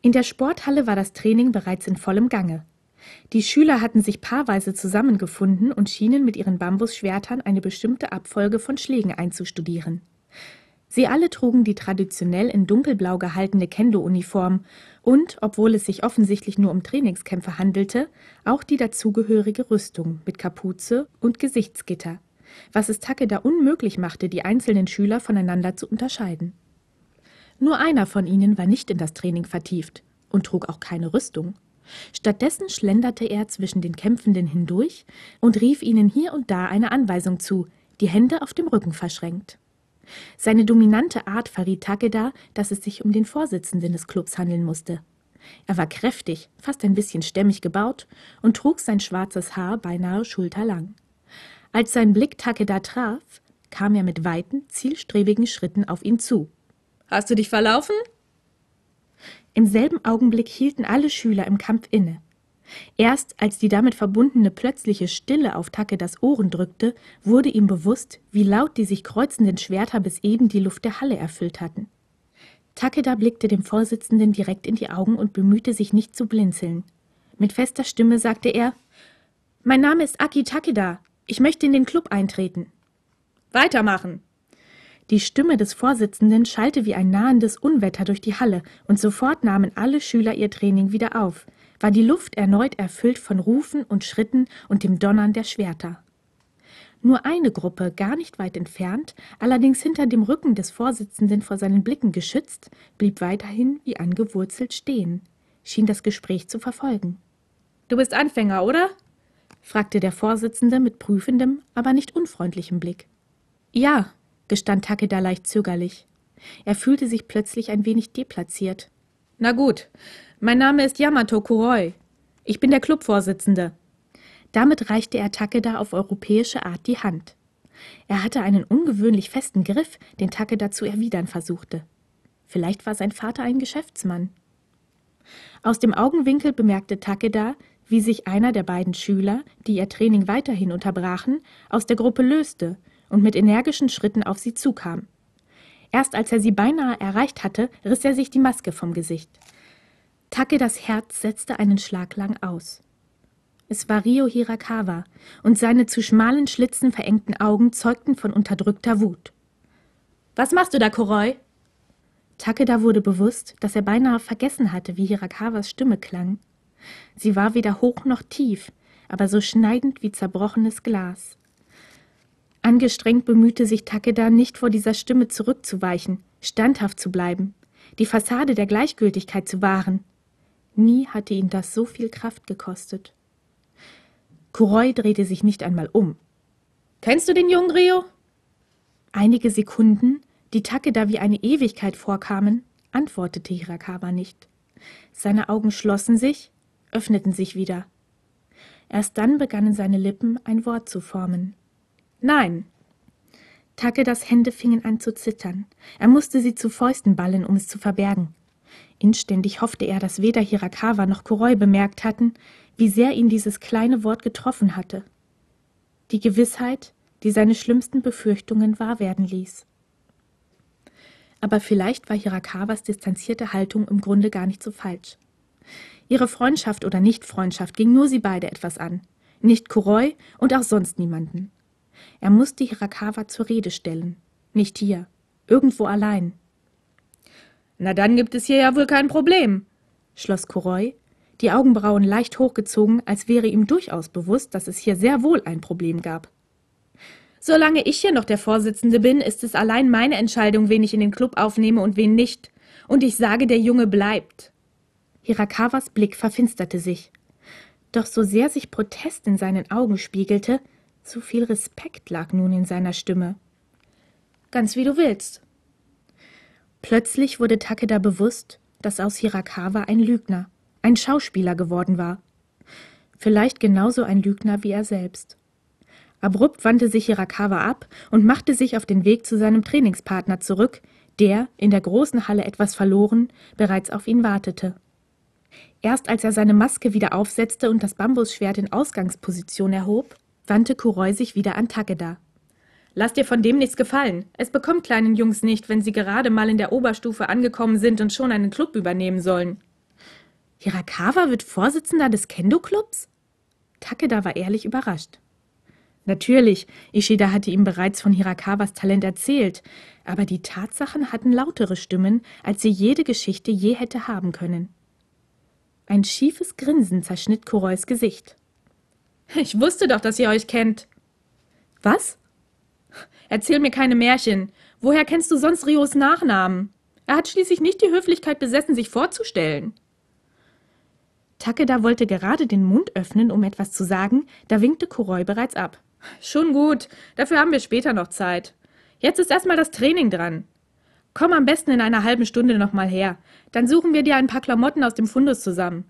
In der Sporthalle war das Training bereits in vollem Gange. Die Schüler hatten sich paarweise zusammengefunden und schienen mit ihren Bambusschwertern eine bestimmte Abfolge von Schlägen einzustudieren. Sie alle trugen die traditionell in dunkelblau gehaltene Kendo-Uniform und, obwohl es sich offensichtlich nur um Trainingskämpfe handelte, auch die dazugehörige Rüstung mit Kapuze und Gesichtsgitter, was es Takeda unmöglich machte, die einzelnen Schüler voneinander zu unterscheiden. Nur einer von ihnen war nicht in das Training vertieft und trug auch keine Rüstung. Stattdessen schlenderte er zwischen den Kämpfenden hindurch und rief ihnen hier und da eine Anweisung zu, die Hände auf dem Rücken verschränkt. Seine dominante Art verriet Takeda, dass es sich um den Vorsitzenden des Clubs handeln musste. Er war kräftig, fast ein bisschen stämmig gebaut und trug sein schwarzes Haar beinahe schulterlang. Als sein Blick Takeda traf, kam er mit weiten, zielstrebigen Schritten auf ihn zu. Hast du dich verlaufen? Im selben Augenblick hielten alle Schüler im Kampf inne. Erst als die damit verbundene plötzliche Stille auf Takedas Ohren drückte, wurde ihm bewusst, wie laut die sich kreuzenden Schwerter bis eben die Luft der Halle erfüllt hatten. Takeda blickte dem Vorsitzenden direkt in die Augen und bemühte sich nicht zu blinzeln. Mit fester Stimme sagte er Mein Name ist Aki Takeda. Ich möchte in den Club eintreten. Weitermachen. Die Stimme des Vorsitzenden schallte wie ein nahendes Unwetter durch die Halle, und sofort nahmen alle Schüler ihr Training wieder auf, war die Luft erneut erfüllt von Rufen und Schritten und dem Donnern der Schwerter. Nur eine Gruppe, gar nicht weit entfernt, allerdings hinter dem Rücken des Vorsitzenden vor seinen Blicken geschützt, blieb weiterhin wie angewurzelt stehen, schien das Gespräch zu verfolgen. Du bist Anfänger, oder? fragte der Vorsitzende mit prüfendem, aber nicht unfreundlichem Blick. Ja, gestand Takeda leicht zögerlich. Er fühlte sich plötzlich ein wenig deplatziert. Na gut, mein Name ist Yamato Kuroi. Ich bin der Clubvorsitzende. Damit reichte er Takeda auf europäische Art die Hand. Er hatte einen ungewöhnlich festen Griff, den Takeda zu erwidern versuchte. Vielleicht war sein Vater ein Geschäftsmann. Aus dem Augenwinkel bemerkte Takeda, wie sich einer der beiden Schüler, die ihr Training weiterhin unterbrachen, aus der Gruppe löste und mit energischen Schritten auf sie zukam. Erst als er sie beinahe erreicht hatte, riss er sich die Maske vom Gesicht. Takedas Herz setzte einen Schlag lang aus. Es war Rio Hirakawa, und seine zu schmalen Schlitzen verengten Augen zeugten von unterdrückter Wut. Was machst du da, Koroi? Takeda wurde bewusst, dass er beinahe vergessen hatte, wie Hirakawas Stimme klang. Sie war weder hoch noch tief, aber so schneidend wie zerbrochenes Glas. Angestrengt bemühte sich Takeda, nicht vor dieser Stimme zurückzuweichen, standhaft zu bleiben, die Fassade der Gleichgültigkeit zu wahren. Nie hatte ihn das so viel Kraft gekostet. Kuroi drehte sich nicht einmal um. Kennst du den jungen Rio? Einige Sekunden, die Takeda wie eine Ewigkeit vorkamen, antwortete Hirakawa nicht. Seine Augen schlossen sich, öffneten sich wieder. Erst dann begannen seine Lippen ein Wort zu formen. Nein. Takedas Hände fingen an zu zittern. Er musste sie zu Fäusten ballen, um es zu verbergen. Inständig hoffte er, dass weder Hirakawa noch Kuroi bemerkt hatten, wie sehr ihn dieses kleine Wort getroffen hatte. Die Gewissheit, die seine schlimmsten Befürchtungen wahr werden ließ. Aber vielleicht war Hirakawas distanzierte Haltung im Grunde gar nicht so falsch. Ihre Freundschaft oder Nichtfreundschaft ging nur sie beide etwas an, nicht Kuroi und auch sonst niemanden. Er musste Hirakawa zur Rede stellen. Nicht hier, irgendwo allein. Na dann gibt es hier ja wohl kein Problem, schloss Kuroi, die Augenbrauen leicht hochgezogen, als wäre ihm durchaus bewusst, dass es hier sehr wohl ein Problem gab. Solange ich hier noch der Vorsitzende bin, ist es allein meine Entscheidung, wen ich in den Club aufnehme und wen nicht. Und ich sage, der Junge bleibt. Hirakawas Blick verfinsterte sich. Doch so sehr sich Protest in seinen Augen spiegelte, so viel Respekt lag nun in seiner Stimme. Ganz wie du willst. Plötzlich wurde Takeda bewusst, dass aus Hirakawa ein Lügner, ein Schauspieler geworden war. Vielleicht genauso ein Lügner wie er selbst. Abrupt wandte sich Hirakawa ab und machte sich auf den Weg zu seinem Trainingspartner zurück, der, in der großen Halle etwas verloren, bereits auf ihn wartete. Erst als er seine Maske wieder aufsetzte und das Bambusschwert in Ausgangsposition erhob, wandte Kuroi sich wieder an Takeda. Lass dir von dem nichts gefallen. Es bekommt kleinen Jungs nicht, wenn sie gerade mal in der Oberstufe angekommen sind und schon einen Club übernehmen sollen. Hirakawa wird Vorsitzender des Kendo-Clubs? Takeda war ehrlich überrascht. Natürlich, Ishida hatte ihm bereits von Hirakawas Talent erzählt, aber die Tatsachen hatten lautere Stimmen, als sie jede Geschichte je hätte haben können. Ein schiefes Grinsen zerschnitt Kurois Gesicht. Ich wusste doch, dass ihr euch kennt. Was? Erzähl mir keine Märchen. Woher kennst du sonst Rios Nachnamen? Er hat schließlich nicht die Höflichkeit besessen, sich vorzustellen. Takeda wollte gerade den Mund öffnen, um etwas zu sagen, da winkte Kuroi bereits ab. Schon gut, dafür haben wir später noch Zeit. Jetzt ist erstmal das Training dran. Komm am besten in einer halben Stunde nochmal her. Dann suchen wir dir ein paar Klamotten aus dem Fundus zusammen.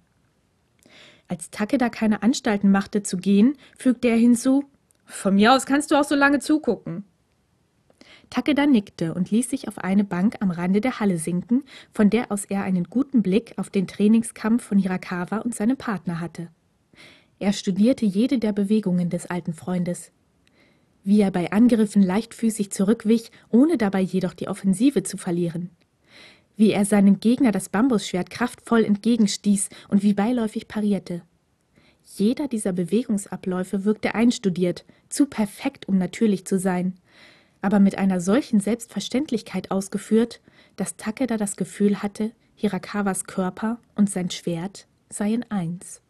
Als Takeda keine Anstalten machte zu gehen, fügte er hinzu: Von mir aus kannst du auch so lange zugucken. Takeda nickte und ließ sich auf eine Bank am Rande der Halle sinken, von der aus er einen guten Blick auf den Trainingskampf von Hirakawa und seinem Partner hatte. Er studierte jede der Bewegungen des alten Freundes. Wie er bei Angriffen leichtfüßig zurückwich, ohne dabei jedoch die Offensive zu verlieren. Wie er seinem Gegner das Bambusschwert kraftvoll entgegenstieß und wie beiläufig parierte. Jeder dieser Bewegungsabläufe wirkte einstudiert, zu perfekt, um natürlich zu sein, aber mit einer solchen Selbstverständlichkeit ausgeführt, dass Takeda das Gefühl hatte, Hirakawas Körper und sein Schwert seien eins.